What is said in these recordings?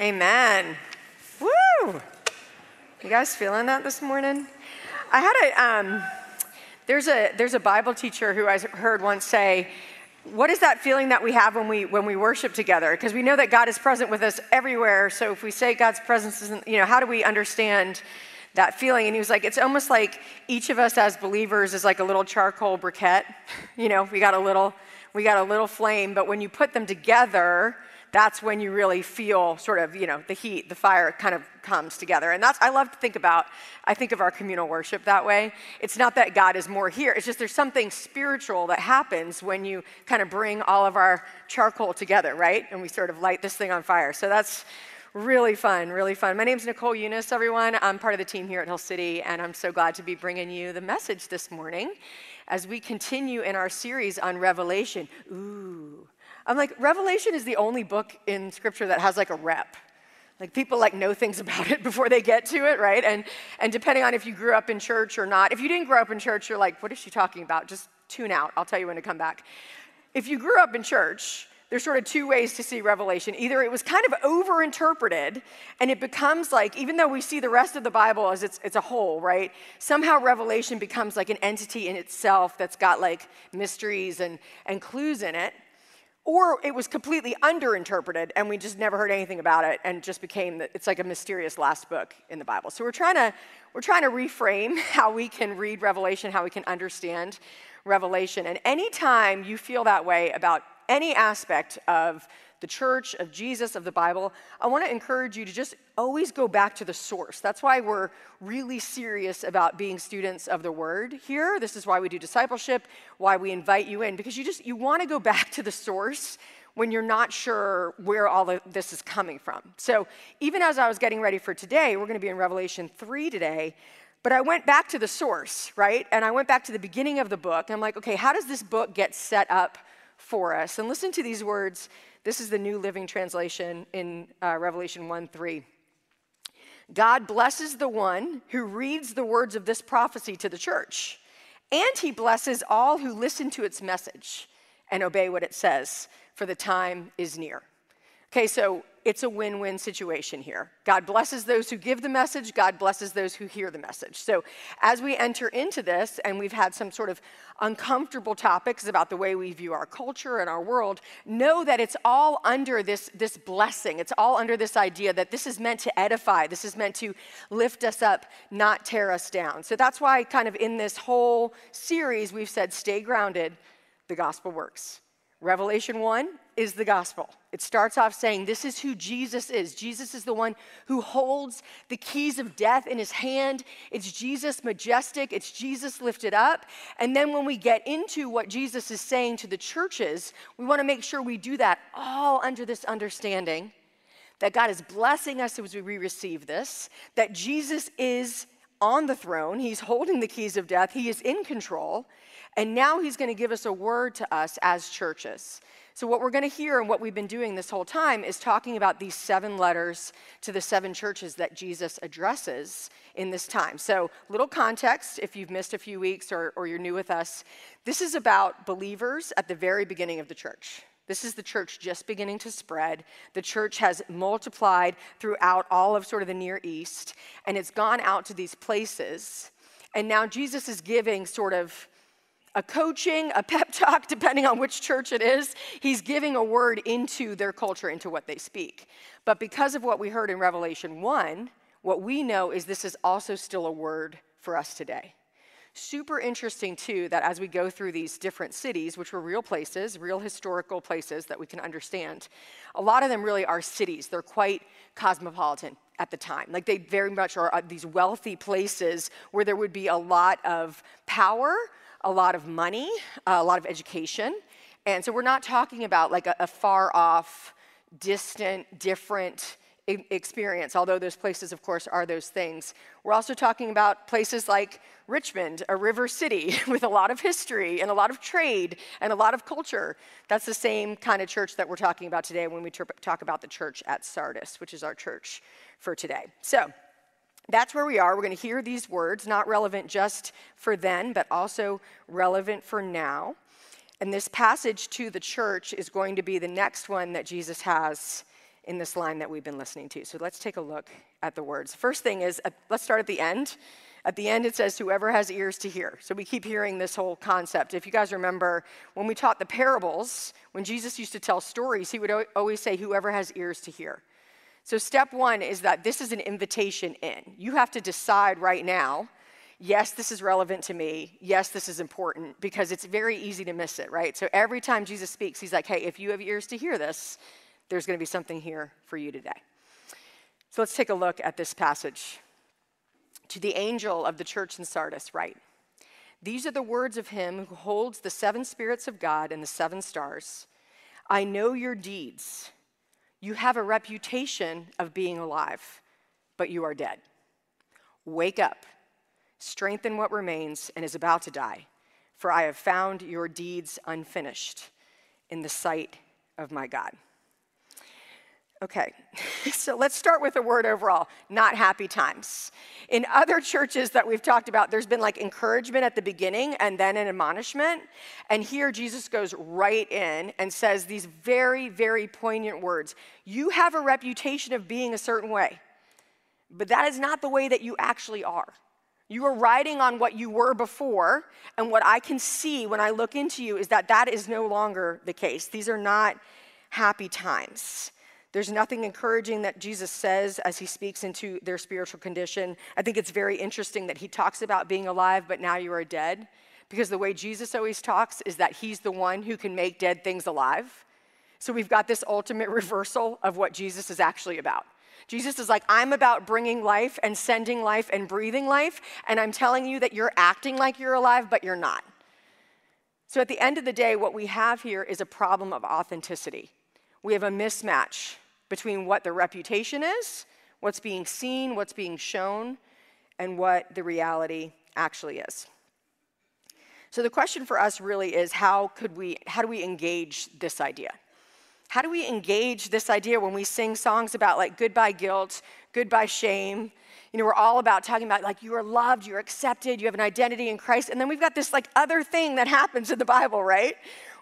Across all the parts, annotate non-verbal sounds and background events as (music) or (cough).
Amen. Woo! You guys feeling that this morning? I had a um, there's a there's a Bible teacher who I heard once say, "What is that feeling that we have when we when we worship together?" Because we know that God is present with us everywhere. So if we say God's presence isn't, you know, how do we understand that feeling? And he was like, "It's almost like each of us as believers is like a little charcoal briquette. (laughs) You know, we got a little we got a little flame, but when you put them together." That's when you really feel sort of, you know, the heat, the fire kind of comes together. And that's, I love to think about, I think of our communal worship that way. It's not that God is more here, it's just there's something spiritual that happens when you kind of bring all of our charcoal together, right? And we sort of light this thing on fire. So that's really fun, really fun. My name is Nicole Unice, everyone. I'm part of the team here at Hill City, and I'm so glad to be bringing you the message this morning as we continue in our series on Revelation. Ooh. I'm like, Revelation is the only book in scripture that has like a rep. Like people like know things (laughs) about it before they get to it, right? And and depending on if you grew up in church or not. If you didn't grow up in church, you're like, what is she talking about? Just tune out. I'll tell you when to come back. If you grew up in church, there's sort of two ways to see Revelation. Either it was kind of overinterpreted, and it becomes like, even though we see the rest of the Bible as it's, it's a whole, right? Somehow Revelation becomes like an entity in itself that's got like mysteries and, and clues in it or it was completely underinterpreted and we just never heard anything about it and just became the, it's like a mysterious last book in the bible. So we're trying to we're trying to reframe (laughs) how we can read revelation how we can understand revelation. And anytime you feel that way about any aspect of the church, of Jesus, of the Bible, I want to encourage you to just always go back to the source. That's why we're really serious about being students of the word here. This is why we do discipleship, why we invite you in, because you just you want to go back to the source when you're not sure where all of this is coming from. So, even as I was getting ready for today, we're going to be in Revelation 3 today. But I went back to the source, right? And I went back to the beginning of the book. And I'm like, okay, how does this book get set up for us? And listen to these words this is the New Living Translation in uh, Revelation 1 3. God blesses the one who reads the words of this prophecy to the church, and he blesses all who listen to its message and obey what it says, for the time is near. Okay, so it's a win win situation here. God blesses those who give the message, God blesses those who hear the message. So, as we enter into this, and we've had some sort of uncomfortable topics about the way we view our culture and our world, know that it's all under this, this blessing. It's all under this idea that this is meant to edify, this is meant to lift us up, not tear us down. So, that's why, kind of in this whole series, we've said, stay grounded, the gospel works. Revelation 1 is the gospel. It starts off saying, This is who Jesus is. Jesus is the one who holds the keys of death in his hand. It's Jesus majestic, it's Jesus lifted up. And then when we get into what Jesus is saying to the churches, we want to make sure we do that all under this understanding that God is blessing us as we receive this, that Jesus is on the throne, he's holding the keys of death, he is in control. And now he's going to give us a word to us as churches. So, what we're going to hear and what we've been doing this whole time is talking about these seven letters to the seven churches that Jesus addresses in this time. So, little context if you've missed a few weeks or, or you're new with us. This is about believers at the very beginning of the church. This is the church just beginning to spread. The church has multiplied throughout all of sort of the Near East, and it's gone out to these places. And now Jesus is giving sort of a coaching, a pep (laughs) talk, depending on which church it is. He's giving a word into their culture, into what they speak. But because of what we heard in Revelation 1, what we know is this is also still a word for us today. Super interesting, too, that as we go through these different cities, which were real places, real historical places that we can understand, a lot of them really are cities. They're quite cosmopolitan at the time. Like they very much are uh, these wealthy places where there would be a lot of power, a lot of money, a lot of education. And so we're not talking about like a, a far off, distant, different experience, although those places, of course, are those things. We're also talking about places like Richmond, a river city (laughs) with a lot of history and a lot of trade and a lot of culture. That's the same kind of church that we're talking about today when we talk about the church at Sardis, which is our church for today. So, that's where we are. We're going to hear these words, not relevant just for then, but also relevant for now. And this passage to the church is going to be the next one that Jesus has in this line that we've been listening to. So let's take a look at the words. First thing is, uh, let's start at the end. At the end, it says, Whoever has ears to hear. So we keep hearing this whole concept. If you guys remember, when we taught the parables, when Jesus used to tell stories, he would always say, Whoever has ears to hear. So step one is that this is an invitation in. You have to decide right now yes, this is relevant to me. Yes, this is important because it's very easy to miss it, right? So every time Jesus speaks, he's like, hey, if you have ears to hear this, there's going to be something here for you today. So let's take a look at this passage. To the angel of the church in Sardis, write These are the words of him who holds the seven spirits of God and the seven stars. I know your deeds. You have a reputation of being alive, but you are dead. Wake up, strengthen what remains and is about to die, for I have found your deeds unfinished in the sight of my God. Okay, (laughs) so let's start with the word overall not happy times. In other churches that we've talked about, there's been like encouragement at the beginning and then an admonishment. And here Jesus goes right in and says these very, very poignant words You have a reputation of being a certain way, but that is not the way that you actually are. You are riding on what you were before, and what I can see when I look into you is that that is no longer the case. These are not happy times. There's nothing encouraging that Jesus says as he speaks into their spiritual condition. I think it's very interesting that he talks about being alive, but now you are dead. Because the way Jesus always talks is that he's the one who can make dead things alive. So we've got this ultimate reversal of what Jesus is actually about. Jesus is like, I'm about bringing life and sending life and breathing life, and I'm telling you that you're acting like you're alive, but you're not. So at the end of the day, what we have here is a problem of authenticity. We have a mismatch between what the reputation is, what's being seen, what's being shown, and what the reality actually is. So the question for us really is how could we how do we engage this idea? How do we engage this idea when we sing songs about like goodbye guilt, goodbye shame? You know, we're all about talking about like you are loved, you're accepted, you have an identity in Christ. And then we've got this like other thing that happens in the Bible, right?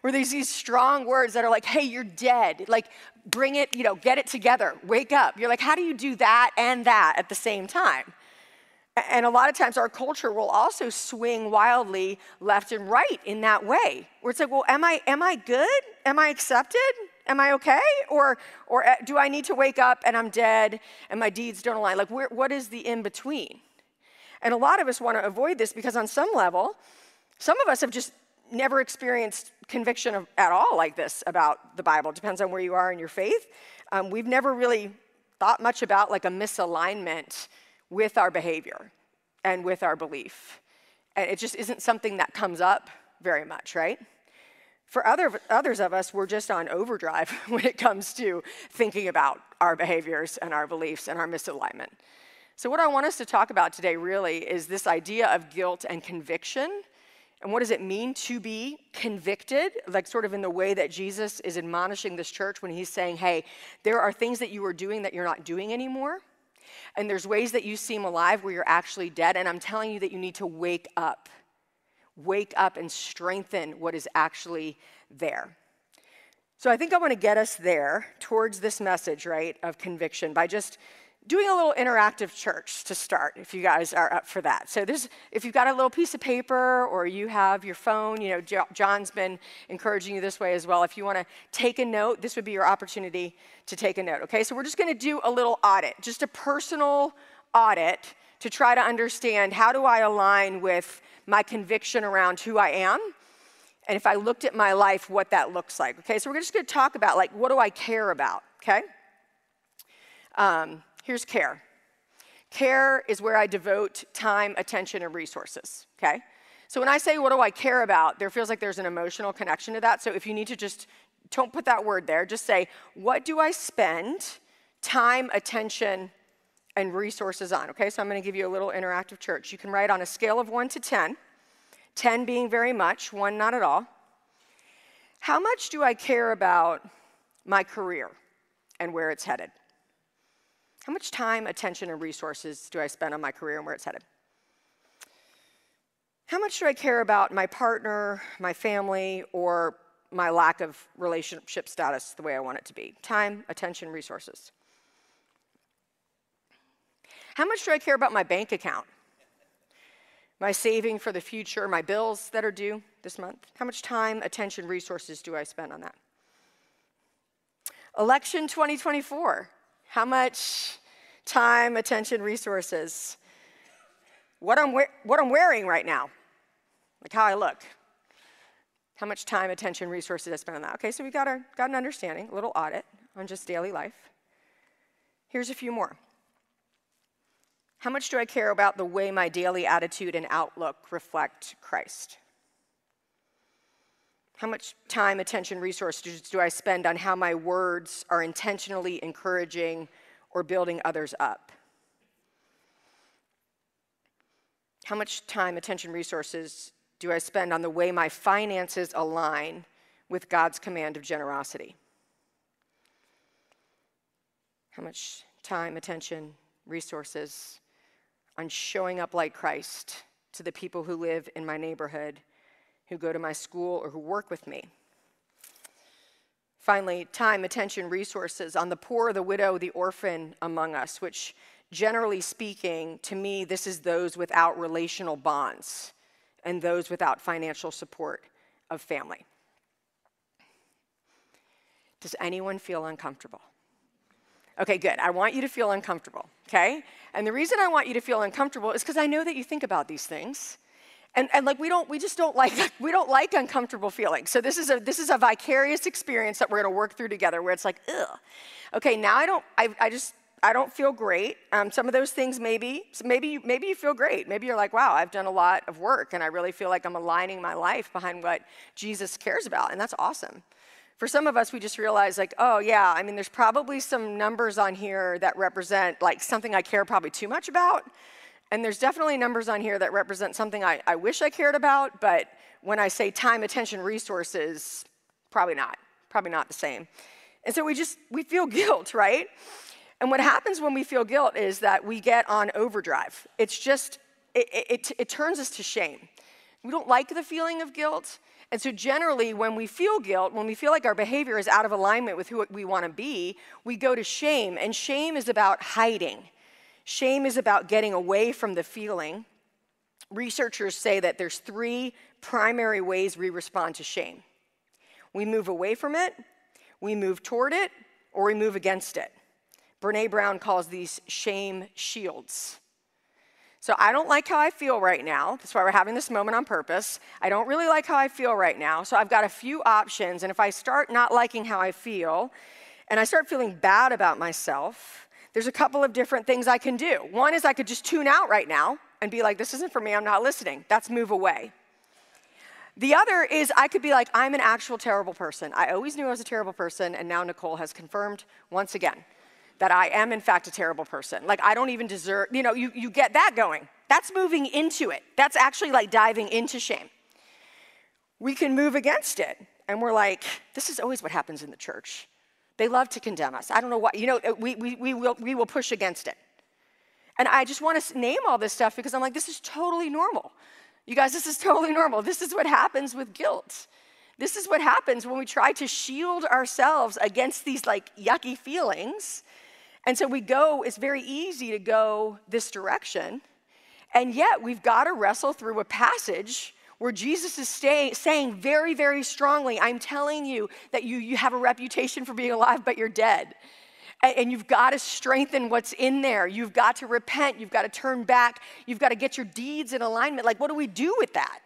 Where there's these strong words that are like, hey, you're dead. Like, bring it, you know, get it together, wake up. You're like, how do you do that and that at the same time? And a lot of times our culture will also swing wildly left and right in that way. Where it's like, well, am I am I good? Am I accepted? Am I okay? Or or uh, do I need to wake up and I'm dead and my deeds don't align? Like where, what is the in between? And a lot of us want to avoid this because on some level, some of us have just never experienced conviction of, at all like this about the Bible. It depends on where you are in your faith. Um, we've never really thought much about like a misalignment with our behavior and with our belief. And it just isn't something that comes up very much, right? For other, others of us, we're just on overdrive (laughs) when it comes to thinking about our behaviors and our beliefs and our misalignment. So, what I want us to talk about today really is this idea of guilt and conviction and what does it mean to be convicted? Like, sort of in the way that Jesus is admonishing this church when he's saying, hey, there are things that you are doing that you're not doing anymore. And there's ways that you seem alive where you're actually dead. And I'm telling you that you need to wake up. Wake up and strengthen what is actually there. So I think I want to get us there towards this message, right, of conviction by just doing a little interactive church to start if you guys are up for that. So this if you've got a little piece of paper or you have your phone you know john's been encouraging you this way as well. If you want to take a note this would be your opportunity to take a note okay? So we're just going to do a little audit just a personal audit to try to understand how do i align with my conviction around who i am and if i looked at my life what that looks like okay? So we're just going to talk about like what do i care about okay? Um, Here's care. Care is where I devote time, attention, and resources, okay? So when I say, what do I care about, there feels like there's an emotional connection to that. So if you need to just, don't put that word there, just say, what do I spend time, attention, and resources on? Okay, so I'm gonna give you a little interactive church. You can write on a scale of one to 10, 10 being very much, one not at all. How much do I care about my career and where it's headed? How much time, attention, and resources do I spend on my career and where it's headed? How much do I care about my partner, my family, or my lack of relationship status the way I want it to be time, attention, resources. How much do I care about my bank account? My saving for the future, my bills that are due this month? How much time, attention, resources do I spend on that? Election 2024. How much time, attention, resources? What I'm, what I'm wearing right now, like how I look. How much time, attention, resources I spend on that. Okay, so we got, our, got an understanding, a little audit on just daily life. Here's a few more. How much do I care about the way my daily attitude and outlook reflect Christ? How much time, attention, resources do I spend on how my words are intentionally encouraging or building others up? How much time, attention, resources do I spend on the way my finances align with God's command of generosity? How much time, attention, resources on showing up like Christ to the people who live in my neighborhood, who go to my school, or who work with me. Finally, time, attention, resources on the poor, the widow, the orphan among us, which generally speaking, to me, this is those without relational bonds and those without financial support of family. Does anyone feel uncomfortable? Okay, good. I want you to feel uncomfortable, okay? And the reason I want you to feel uncomfortable is because I know that you think about these things. And, and like we don't we just don't like (laughs) we don't like uncomfortable feelings. So this is a this is a vicarious experience that we're gonna work through together where it's like, ugh. Okay, now I don't I, I just I don't feel great. Um, some of those things maybe, maybe, maybe you feel great. Maybe you're like, wow, I've done a lot of work and I really feel like I'm aligning my life behind what Jesus cares about, and that's awesome. For some of us, we just realize, like, oh, yeah, I mean, there's probably some numbers on here that represent like something I care probably too much about. And there's definitely numbers on here that represent something I, I wish I cared about, but when I say time, attention, resources, probably not. Probably not the same. And so we just, we feel (laughs) guilt, right? And what happens when we feel guilt is that we get on overdrive. It's just, it, it, it turns us to shame. We don't like the feeling of guilt. And so, generally, when we feel guilt, when we feel like our behavior is out of alignment with who we want to be, we go to shame. And shame is about hiding, shame is about getting away from the feeling. Researchers say that there's three primary ways we respond to shame we move away from it, we move toward it, or we move against it. Brene Brown calls these shame shields. So I don't like how I feel right now. That's why we're having this moment on purpose. I don't really like how I feel right now. So I've got a few options. And if I start not liking how I feel and I start feeling bad about myself, there's a couple of different things I can do. One is I could just tune out right now and be like, this isn't for me, I'm not listening. That's move away. The other is I could be like, I'm an actual terrible person. I always knew I was a terrible person, and now Nicole has confirmed once again that I am, in fact, a terrible person. Like, I don't even deserve, you know, you, you get that going. That's moving into it. That's actually like diving into shame. We can move against it. And we're like, this is always what happens in the church. They love to condemn us. I don't know why. you know, we, we, we, will, we will push against it. And I just want to name all this stuff because I'm like, this is totally normal. You guys, this is totally normal. This is what happens with guilt. This is what happens when we try to shield ourselves against these like yucky feelings and so we go, it's very easy to go this direction. And yet we've got to wrestle through a passage where Jesus is stay, saying very, very strongly, I'm telling you that you, you have a reputation for being alive, but you're dead. And, and you've got to strengthen what's in there. You've got to repent. You've got to turn back. You've got to get your deeds in alignment. Like, what do we do with that?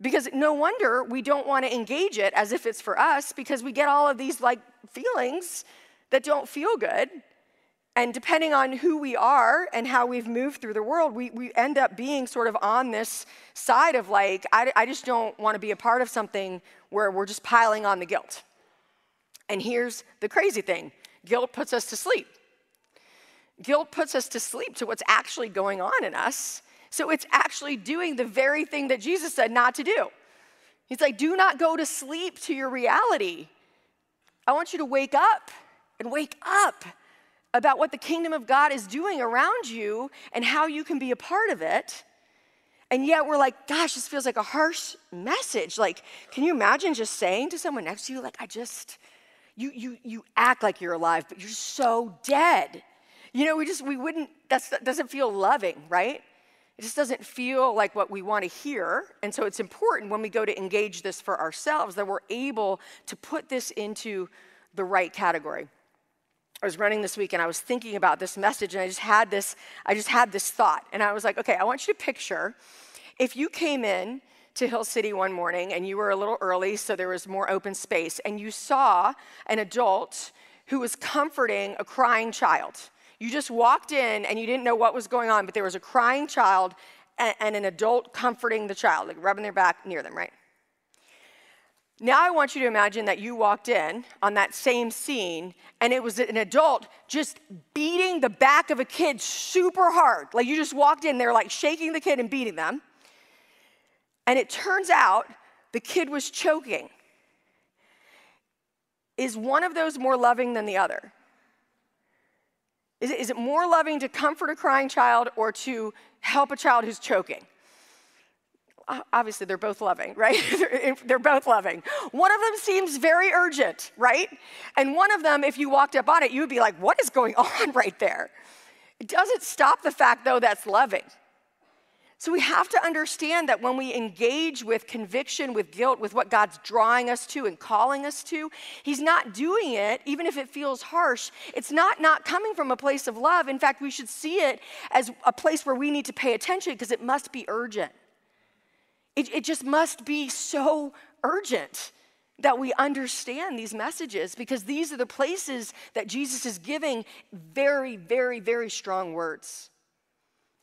Because no wonder we don't want to engage it as if it's for us because we get all of these like feelings that don't feel good. And depending on who we are and how we've moved through the world, we, we end up being sort of on this side of like, I, I just don't want to be a part of something where we're just piling on the guilt. And here's the crazy thing guilt puts us to sleep. Guilt puts us to sleep to what's actually going on in us. So it's actually doing the very thing that Jesus said not to do. He's like, do not go to sleep to your reality. I want you to wake up and wake up about what the kingdom of God is doing around you and how you can be a part of it. And yet we're like, gosh, this feels like a harsh message. Like, can you imagine just saying to someone next to you, like, I just, you, you, you act like you're alive, but you're so dead. You know, we just, we wouldn't, that doesn't feel loving, right? It just doesn't feel like what we want to hear. And so it's important when we go to engage this for ourselves that we're able to put this into the right category. I was running this week and I was thinking about this message and I just had this I just had this thought and I was like, okay, I want you to picture if you came in to Hill City one morning and you were a little early so there was more open space and you saw an adult who was comforting a crying child. You just walked in and you didn't know what was going on, but there was a crying child and, and an adult comforting the child, like rubbing their back near them, right? Now I want you to imagine that you walked in on that same scene and it was an adult just beating the back of a kid super hard. Like you just walked in, they're like shaking the kid and beating them. And it turns out the kid was choking. Is one of those more loving than the other? Is it, is it more loving to comfort a crying child or to help a child who's choking? Obviously they're both loving, right? (laughs) they're both loving. One of them seems very urgent, right? And one of them, if you walked up on it, you would be like, what is going (laughs) on right there? It doesn't stop the fact, though, that's loving. So we have to understand that when we engage with conviction, with guilt, with what God's drawing us to and calling us to, He's not doing it, even if it feels harsh. It's not not coming from a place of love. In fact, we should see it as a place where we need to pay attention because it must be urgent. It, it just must be so urgent that we understand these messages because these are the places that Jesus is giving very, very, very strong words.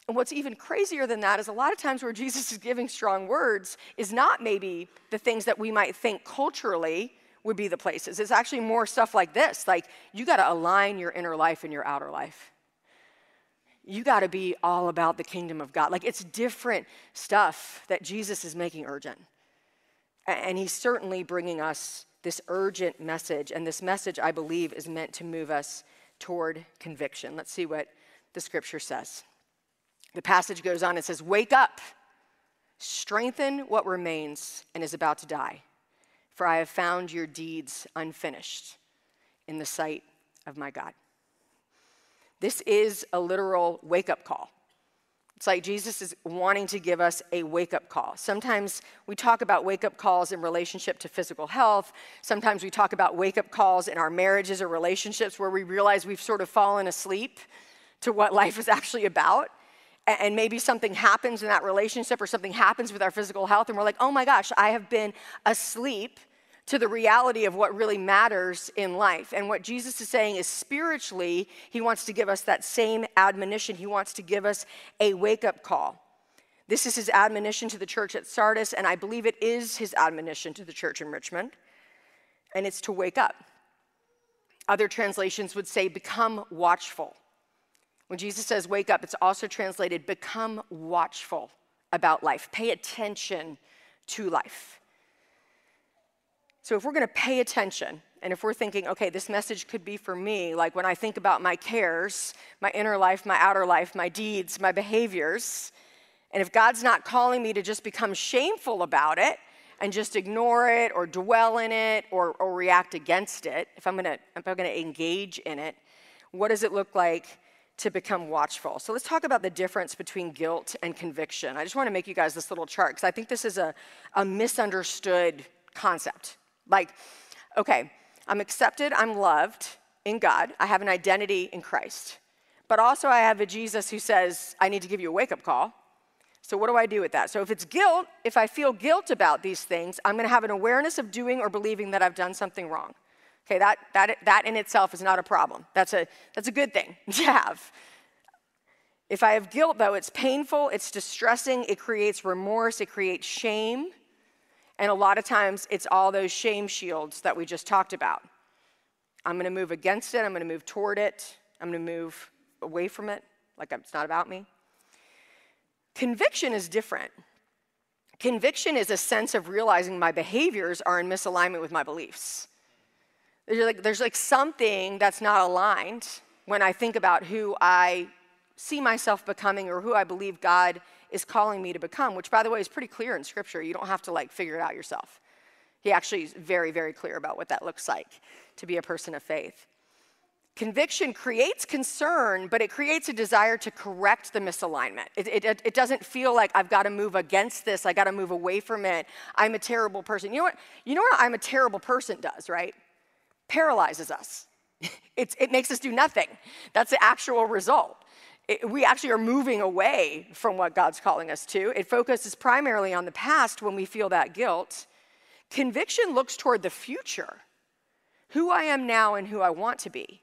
And what's even crazier than that is a lot of times where Jesus is giving strong words is not maybe the things that we might think culturally would be the places. It's actually more stuff like this like, you got to align your inner life and your outer life you got to be all about the kingdom of God. Like it's different stuff that Jesus is making urgent. And he's certainly bringing us this urgent message. And this message, I believe, is meant to move us toward conviction. Let's see what the scripture says. The passage goes on, it says, Wake up, strengthen what remains and is about to die, for I have found your deeds unfinished in the sight of my God. This is a literal wake up call. It's like Jesus is wanting to give us a wake up call. Sometimes we talk about wake up calls in relationship to physical health. Sometimes we talk about wake up calls in our marriages or relationships where we realize we've sort of fallen asleep to what life is actually about. And maybe something happens in that relationship or something happens with our physical health, and we're like, oh my gosh, I have been asleep to the reality of what really matters in life. And what Jesus is saying is spiritually, he wants to give us that same admonition. He wants to give us a wake up call. This is his admonition to the church at Sardis, and I believe it is his admonition to the church in Richmond, and it's to wake up. Other translations would say, become watchful. When Jesus says wake up, it's also translated become watchful about life, pay attention to life. So if we're going to pay attention, and if we're thinking, okay, this message could be for me, like when I think about my cares, my inner life, my outer life, my deeds, my behaviors, and if God's not calling me to just become shameful about it and just ignore it or dwell in it or, or react against it, if I'm gonna, if I'm gonna engage in it, what does it look like to become watchful? So let's talk about the difference between guilt and conviction. I just wanna make you guys this little chart because I think this is a, a misunderstood concept. Like, okay, I'm accepted, I'm loved in God, I have an identity in Christ. But also, I have a Jesus who says, I need to give you a wake up call. So, what do I do with that? So, if it's guilt, if I feel guilt about these things, I'm to have an awareness of doing or believing that I've done something wrong. Okay, that, that, that in itself is not a problem. That's a, that's a good thing (laughs) to have. If I have guilt, though, it's painful, it's distressing, it creates remorse, it creates shame. And a lot of times it's all those shame shields that we just talked about. I'm going to move against it, I'm going to move toward it, I'm going to move away from it, like it's not about me. Conviction is different. Conviction is a sense of realizing my behaviors are in misalignment with my beliefs. There's like, there's like something that's not aligned when I think about who I see myself becoming or who I believe God is calling me to become, which, by the way, is pretty clear in Scripture. You don't have to like figure it out yourself. He actually is very, very clear about what that looks like to be a person of faith. Conviction creates concern, but it creates a desire to correct the misalignment. It, it, it doesn't feel like I've got to move against this, I got to move away from it. I'm a terrible person. You know what? You know what I'm a terrible person does, right? Paralyzes us. (laughs) it makes us do nothing. That's the actual result. It, we actually are moving away from what God's calling us to. It focuses primarily on the past when we feel that guilt. Conviction looks toward the future who I am now and who I want to be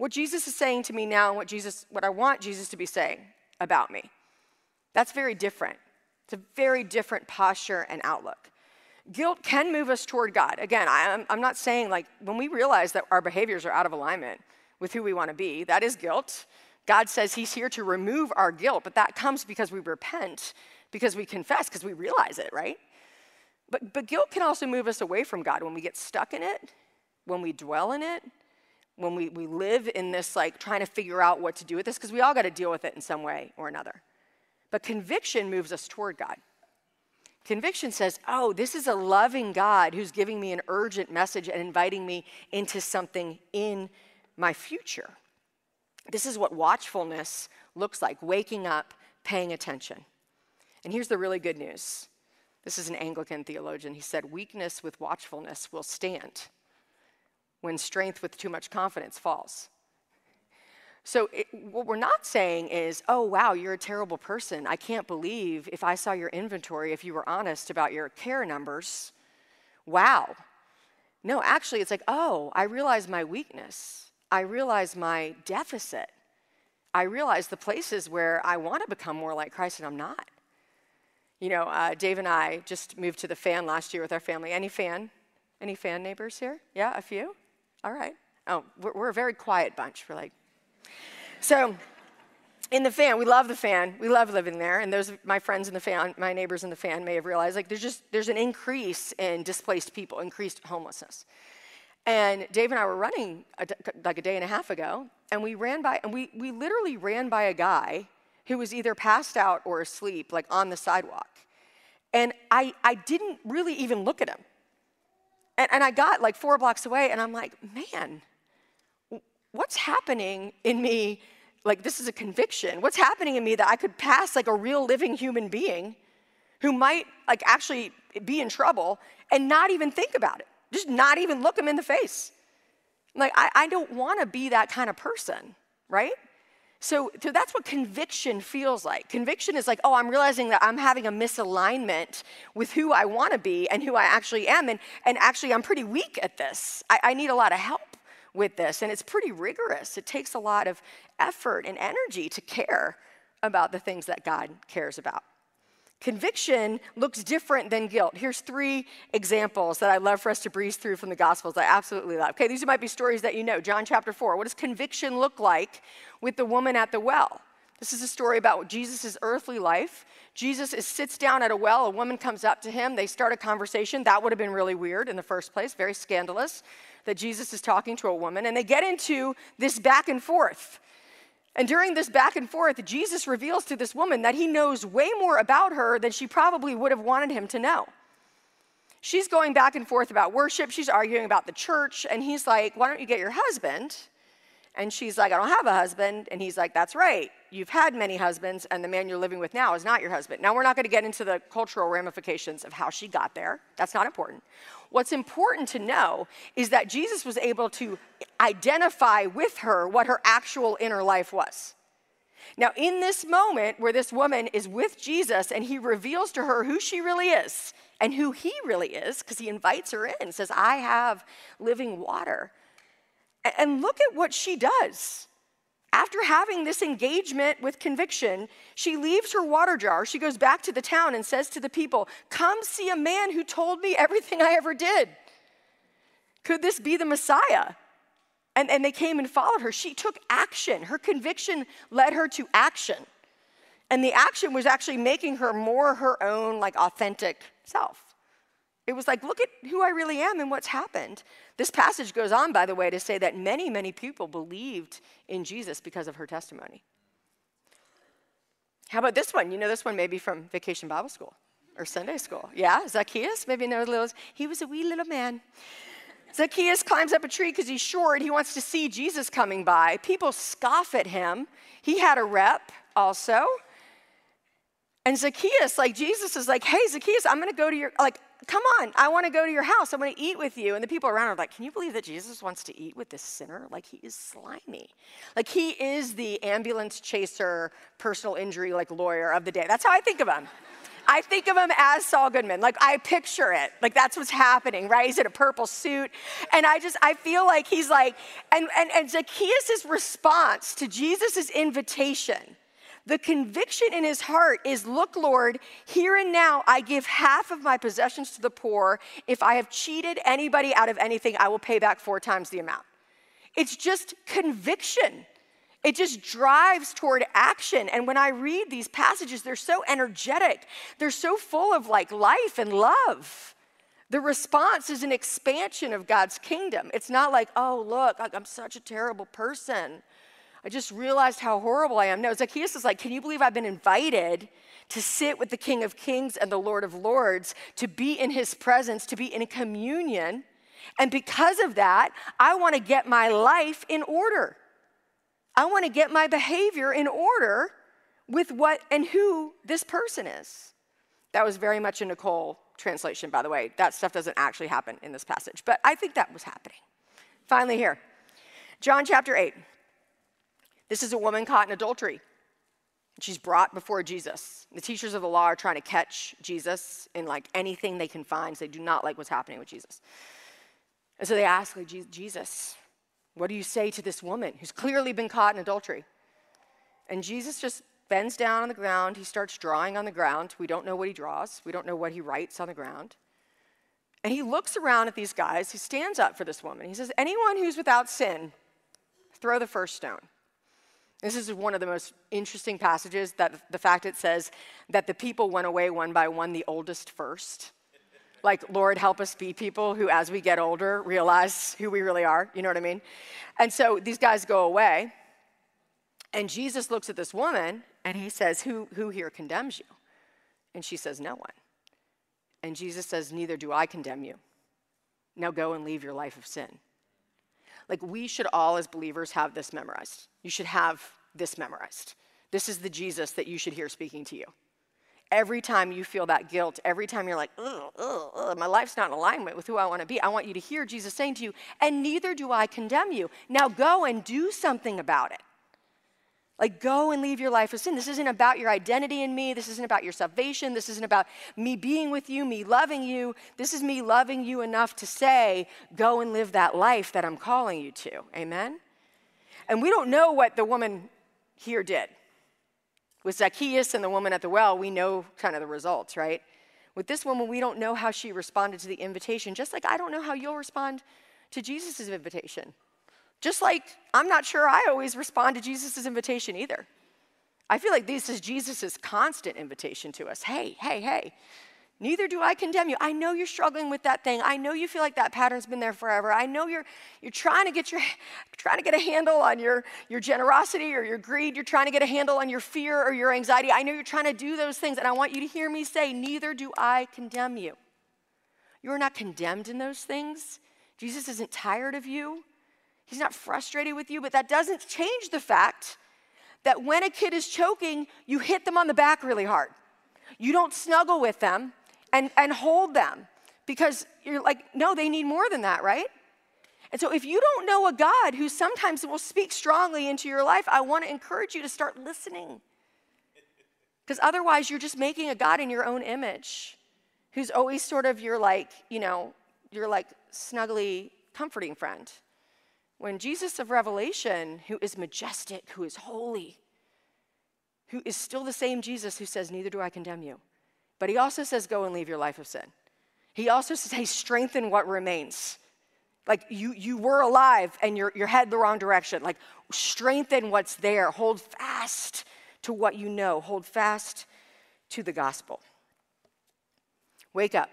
what Jesus is saying to me now and what Jesus what I want Jesus to be saying about me. That's very different. It's a very different posture and outlook. Guilt can move us toward God. Again, I'm, I'm not saying like when we realize that our behaviors are out of alignment with who we want to be, that is guilt. God says He's here to remove our guilt, but that comes because we repent, because we confess, because we realize it, right? But, but guilt can also move us away from God when we get stuck in it, when we dwell in it, when we, we live in this, like, trying to figure out what to do with this, because we all got to deal with it in some way or another. But conviction moves us toward God. Conviction says, oh, this is a loving God who's giving me an urgent message and inviting me into something in my future. This is what watchfulness looks like waking up, paying attention. And here's the really good news this is an Anglican theologian. He said, Weakness with watchfulness will stand when strength with too much confidence falls. So, it, what we're not saying is, oh, wow, you're a terrible person. I can't believe if I saw your inventory, if you were honest about your care numbers. Wow. No, actually, it's like, oh, I realize my weakness. I realize my deficit. I realize the places where I want to become more like Christ and I'm not. You know, uh, Dave and I just moved to the fan last year with our family. Any fan? Any fan neighbors here? Yeah, a few? All right. Oh, we're, we're a very quiet bunch. We're like, so in the fan, we love the fan. We love living there. And those my friends in the fan, my neighbors in the fan may have realized like there's just there's an increase in displaced people, increased homelessness. And Dave and I were running a, like a day and a half ago, and we ran by and we we literally ran by a guy who was either passed out or asleep, like on the sidewalk. And I I didn't really even look at him. And, and I got like four blocks away, and I'm like, man, what's happening in me? Like, this is a conviction. What's happening in me that I could pass like a real living human being who might like actually be in trouble and not even think about it, just not even look them in the face? Like, I, I don't want to be that kind of person, right? So, so that's what conviction feels like. Conviction is like, oh, I'm realizing that I'm having a misalignment with who I want to be and who I actually am. And, and actually, I'm pretty weak at this. I, I need a lot of help with this. And it's pretty rigorous. It takes a lot of effort and energy to care about the things that God cares about. Conviction looks different than guilt. Here's three examples that I love for us to breeze through from the Gospels. I absolutely love. Okay, these might be stories that you know. John chapter 4. What does conviction look like with the woman at the well? This is a story about Jesus' earthly life. Jesus is, sits down at a well. A woman comes up to him. They start a conversation. That would have been really weird in the first place, very scandalous that Jesus is talking to a woman. And they get into this back and forth. And during this back and forth, Jesus reveals to this woman that he knows way more about her than she probably would have wanted him to know. She's going back and forth about worship, she's arguing about the church, and he's like, Why don't you get your husband? And she's like, I don't have a husband. And he's like, That's right. You've had many husbands, and the man you're living with now is not your husband. Now, we're not going to get into the cultural ramifications of how she got there. That's not important. What's important to know is that Jesus was able to identify with her what her actual inner life was. Now, in this moment where this woman is with Jesus and he reveals to her who she really is and who he really is, because he invites her in and says, I have living water. And look at what she does. After having this engagement with conviction, she leaves her water jar. She goes back to the town and says to the people, Come see a man who told me everything I ever did. Could this be the Messiah? And, and they came and followed her. She took action. Her conviction led her to action. And the action was actually making her more her own, like, authentic self. It was like, look at who I really am and what's happened. This passage goes on, by the way, to say that many, many people believed in Jesus because of her testimony. How about this one? You know this one maybe from Vacation Bible School or Sunday school. Yeah, Zacchaeus, maybe you little. He was a wee little man. Zacchaeus climbs up a tree because he's short. He wants to see Jesus coming by. People scoff at him. He had a rep also. And Zacchaeus, like Jesus is like, hey, Zacchaeus, I'm to go to your, like, come on, I want to go to your house. I want to eat with you. And the people around are like, can you believe that Jesus wants to eat with this sinner? Like, he is slimy. Like, he is the ambulance chaser, personal injury, like, lawyer of the day. That's how I think of him. I think of him as Saul Goodman. Like I picture it. Like that's what's happening, right? He's in a purple suit. And I just, I feel like he's like, and, and, and Zacchaeus' response to Jesus' invitation, the conviction in his heart is, Look, Lord, here and now I give half of my possessions to the poor. If I have cheated anybody out of anything, I will pay back four times the amount. It's just conviction. It just drives toward action. And when I read these passages, they're so energetic, they're so full of like life and love. The response is an expansion of God's kingdom. It's not like, oh, look, I'm such a terrible person. I just realized how horrible I am. No, Zacchaeus is like, can you believe I've been invited to sit with the King of Kings and the Lord of Lords, to be in his presence, to be in communion? And because of that, I want to get my life in order. I want to get my behavior in order with what and who this person is. That was very much a Nicole translation, by the way. That stuff doesn't actually happen in this passage, but I think that was happening. Finally, here, John chapter 8. This is a woman caught in adultery. She's brought before Jesus. The teachers of the law are trying to catch Jesus in like anything they can find. So they do not like what's happening with Jesus. And so they ask, like, Jesus, what do you say to this woman who's clearly been caught in adultery? And Jesus just bends down on the ground. He starts drawing on the ground. We don't know what he draws, we don't know what he writes on the ground. And he looks around at these guys. He stands up for this woman. He says, Anyone who's without sin, throw the first stone. This is one of the most interesting passages that the fact it says that the people went away one by one, the oldest first like, Lord, help us be people who, as we get older, realize who we really are. You know what I mean? And so these guys go away, and Jesus looks at this woman and he says, Who, who here condemns you? And she says, No one. And Jesus says, Neither do I condemn you. Now go and leave your life of sin. Like, we should all, as believers, have this memorized. You should have this memorized. This is the Jesus that you should hear speaking to you every time you feel that guilt, every time you're like, ugh, ugh, ugh, my life's not in alignment with who I want to be, I want you to hear Jesus saying to you, and neither do I condemn you. Now go and do something about it. Like, go and leave your life of sin. This isn't about your identity in me. This isn't about your salvation. This isn't about me being with you, me loving you. This is me loving you enough to say, go and live that life that I'm calling you to. Amen? And we don't know what the woman here did. With Zacchaeus and the woman at the well, we know kind of the results, right? With this woman, we don't know how she responded to the invitation, just like I don't know how you'll respond to Jesus' invitation. Just like I'm not sure I always respond to Jesus' invitation either. I feel like this is Jesus' constant invitation to us. Hey, hey, hey, Neither do I condemn you. I know you're struggling with that thing. I know you feel like that pattern's been there forever. I know you're, you're trying to get your (laughs) trying to get a handle on your, your generosity or your greed. You're trying to get a handle on your fear or your anxiety. I know you're trying to do those things, and I want you to hear me say, neither do I condemn you. You're not condemned in those things. Jesus isn't tired of you. He's not frustrated with you, but that doesn't change the fact that when a kid is choking, you hit them on the back really hard. You don't snuggle with them and, and hold them because you're like, no, they need more than that, right? And so if you don't know a God who sometimes will speak strongly into your life, I want to encourage you to start listening. Because otherwise, you're just making a God in your own image who's always sort of your like, you know, your like snuggly, comforting friend. When Jesus of Revelation, who is majestic, who is holy, who is still the same Jesus who says, Neither do I condemn you. But he also says, Go and leave your life of sin. He also says, Hey, strengthen what remains. Like you, you were alive and you're, you're head the wrong direction. Like strengthen what's there. Hold fast to what you know. Hold fast to the gospel. Wake up.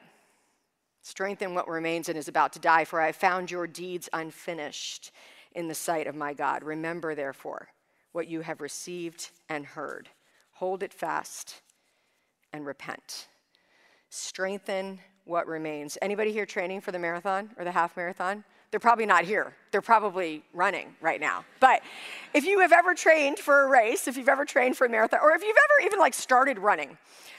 Strengthen what remains and is about to die, for I have found your deeds unfinished in the sight of my God. Remember, therefore, what you have received and heard hold it fast, and repent. Strengthen what remains. Anybody here training for the marathon or the half marathon? They're probably not here. They're probably running right now. But if you have ever trained for a race, if you've ever trained for a marathon, or if you've ever even like started running,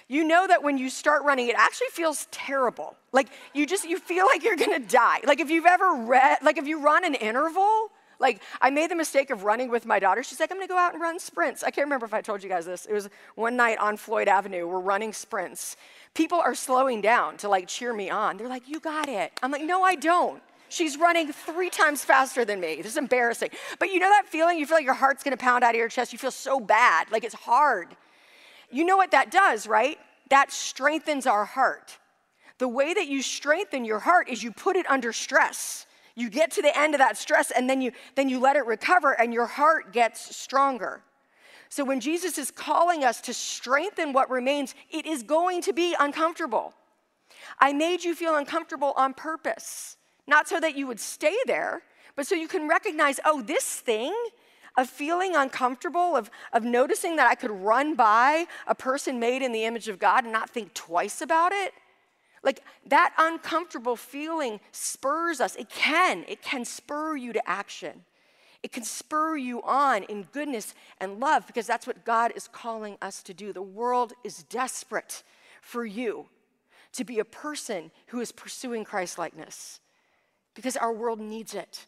you know that when you start running, it actually feels terrible. Like you just you feel like you're gonna die. Like if you've ever read, like if you run an interval, like I made the mistake of running with my daughter. She's like, I'm gonna go out and run sprints. I can't remember if I told you guys this. It was one night on Floyd Avenue. We're running sprints. People are slowing down to like cheer me on. They're like, you got it. I'm like, no, I don't. She's running three times faster than me. This is embarrassing. But you know that feeling? You feel like your heart's gonna pound out of your chest. You feel so bad, like it's hard. You know what that does, right? That strengthens our heart. The way that you strengthen your heart is you put it under stress. You get to the end of that stress and then you then you let it recover and your heart gets stronger. So when Jesus is calling us to strengthen what remains, it is going to be uncomfortable. I made you feel uncomfortable on purpose, not so that you would stay there, but so you can recognize, oh, this thing of feeling uncomfortable, of, of noticing that I could run by a person made in the image of God and not think twice about it. Like that uncomfortable feeling spurs us. It can, it can spur you to action. It can spur you on in goodness and love because that's what God is calling us to do. The world is desperate for you to be a person who is pursuing Christ likeness because our world needs it.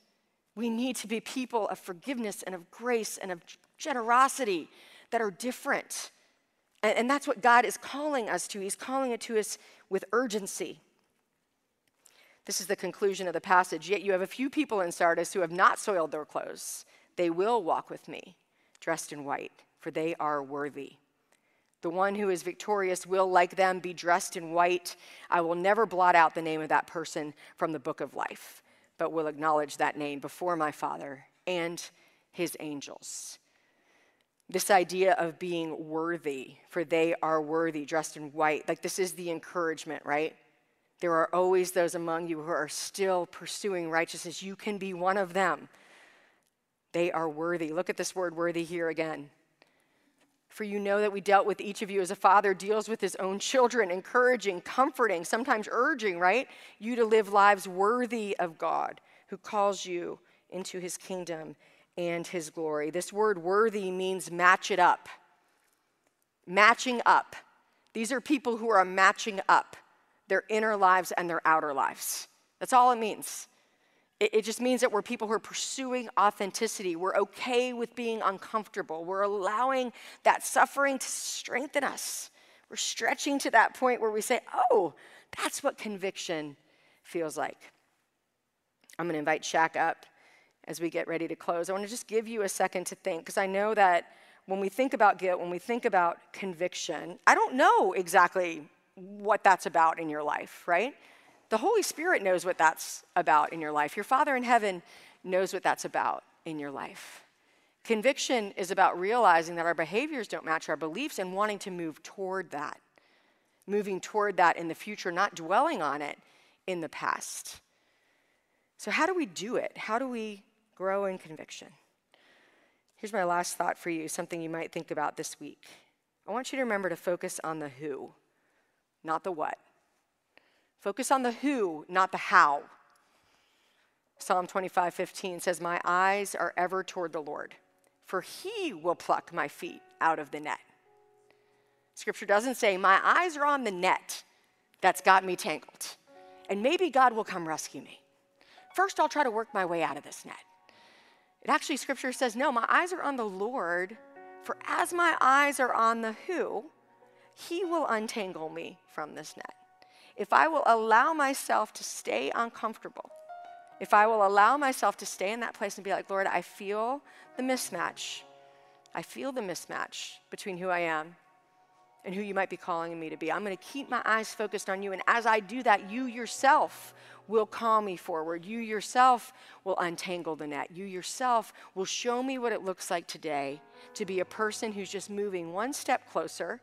We need to be people of forgiveness and of grace and of generosity that are different. And, and that's what God is calling us to. He's calling it to us with urgency. This is the conclusion of the passage. Yet you have a few people in Sardis who have not soiled their clothes. They will walk with me, dressed in white, for they are worthy. The one who is victorious will, like them, be dressed in white. I will never blot out the name of that person from the book of life but will acknowledge that name before my Father and his angels. This idea of being worthy, for they are worthy, dressed in white, like this is the encouragement, right? There are always those among you who are still pursuing righteousness. You can be one of them. They are worthy. Look at this word worthy here again. For you know that we dealt with each of you as a father deals with his own children, encouraging, comforting, sometimes urging, right? You to live lives worthy of God who calls you into his kingdom and his glory. This word worthy means match it up. Matching up. These are people who are matching up their inner lives and their outer lives. That's all it means. It, it just means that we're people who are pursuing authenticity. We're okay with being uncomfortable. We're allowing that suffering to strengthen us. We're stretching to that point where we say, oh, that's what conviction feels like. I'm going to invite Shaq up as we get ready to close. I want to just give you a second to think because I know that when we think about guilt, when we think about conviction, I don't know exactly what that's about in your life, right? The Holy Spirit knows what that's about in your life. Your Father in heaven knows what that's about in your life. Conviction is about realizing that our behaviors don't match our beliefs and wanting to move toward that, moving toward that in the future, not dwelling on it in the past. So, how do we do it? How do we grow in conviction? Here's my last thought for you something you might think about this week. I want you to remember to focus on the who, not the what. Focus on the who, not the how. Psalm 25, 15 says, My eyes are ever toward the Lord, for he will pluck my feet out of the net. Scripture doesn't say, My eyes are on the net that's got me tangled, and maybe God will come rescue me. First, I'll try to work my way out of this net. It actually, Scripture says, No, my eyes are on the Lord, for as my eyes are on the who, he will untangle me from this net if I will allow myself to stay uncomfortable, if I will allow myself to stay in that place and be like, Lord, I feel the mismatch. I feel the mismatch between who I am and who you might be calling me to be. I'm going to keep my eyes focused on you. And as I do that, you yourself will call me forward. You yourself will untangle the net. You yourself will show me what it looks like today to be a person who's just moving one step closer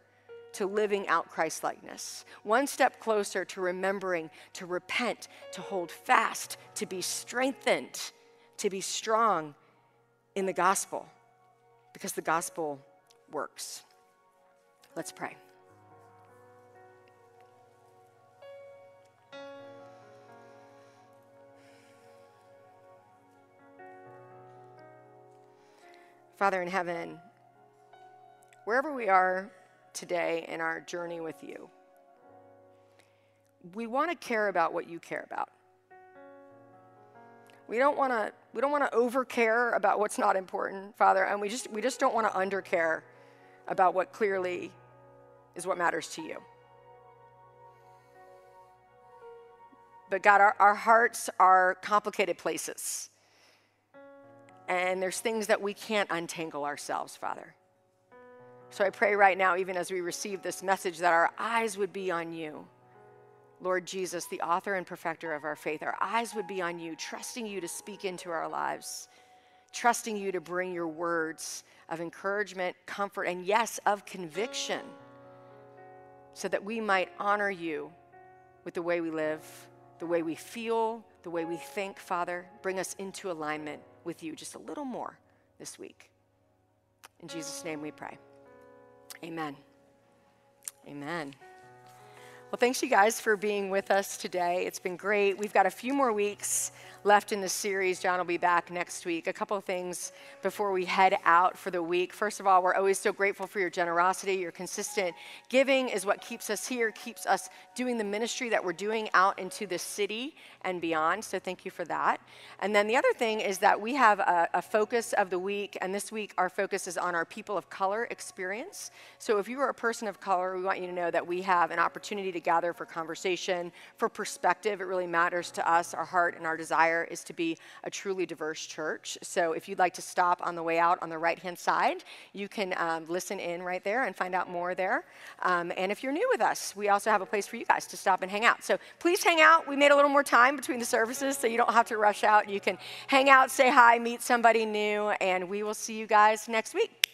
to living out Christ likeness, one step closer to remembering to repent, to hold fast, to be strengthened, to be strong in the gospel, because the gospel works. Let's pray. Father in heaven, wherever we are today in our journey with you, we want to care about what you care about. We don't want to we don't want to over care about what's not important, Father, and we just we just don't want to undercare about what clearly is what matters to you. But God, our, our hearts are complicated places. And there's things that we can't untangle ourselves, Father. So I pray right now, even as we receive this message, that our eyes would be on you. Lord Jesus, the author and perfecter of our faith, our eyes would be on you, trusting you to speak into our lives, trusting you to bring your words of encouragement, comfort, and yes, of conviction, so that we might honor you with the way we live, the way we feel, the way we think, Father. Bring us into alignment with you just a little more this week. In Jesus' name we pray. Amen. Amen. Well, thanks you guys for being with us today. It's been great. We've got a few more weeks left in the series. John will be back next week. A couple of things before we head out for the week. First of all, we're always so grateful for your generosity. Your consistent giving is what keeps us here, keeps us doing the ministry that we're doing out into the city and beyond. So thank you for that. And then the other thing is that we have a, a focus of the week, and this week our focus is on our people of color experience. So if you are a person of color, we want you to know that we have an opportunity to gather for conversation, for perspective. It really matters to us. Our heart and our desire is to be a truly diverse church. So if you'd like to stop on the way out on the right hand side, you can um, listen in right there and find out more there. Um, and if you're new with us, we also have a place for you guys to stop and hang out. So please hang out. We made a little more time between the services so you don't have to rush out. You can hang out, say hi, meet somebody new, and we will see you guys next week.